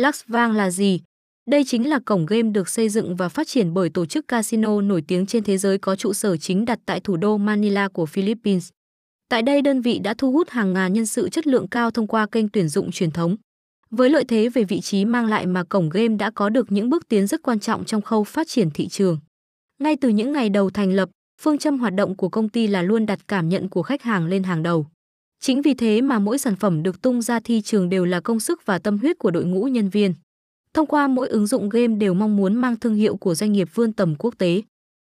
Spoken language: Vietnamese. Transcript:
Lux Vang là gì? Đây chính là cổng game được xây dựng và phát triển bởi tổ chức casino nổi tiếng trên thế giới có trụ sở chính đặt tại thủ đô Manila của Philippines. Tại đây đơn vị đã thu hút hàng ngàn nhân sự chất lượng cao thông qua kênh tuyển dụng truyền thống. Với lợi thế về vị trí mang lại mà cổng game đã có được những bước tiến rất quan trọng trong khâu phát triển thị trường. Ngay từ những ngày đầu thành lập, phương châm hoạt động của công ty là luôn đặt cảm nhận của khách hàng lên hàng đầu. Chính vì thế mà mỗi sản phẩm được tung ra thị trường đều là công sức và tâm huyết của đội ngũ nhân viên. Thông qua mỗi ứng dụng game đều mong muốn mang thương hiệu của doanh nghiệp vươn tầm quốc tế.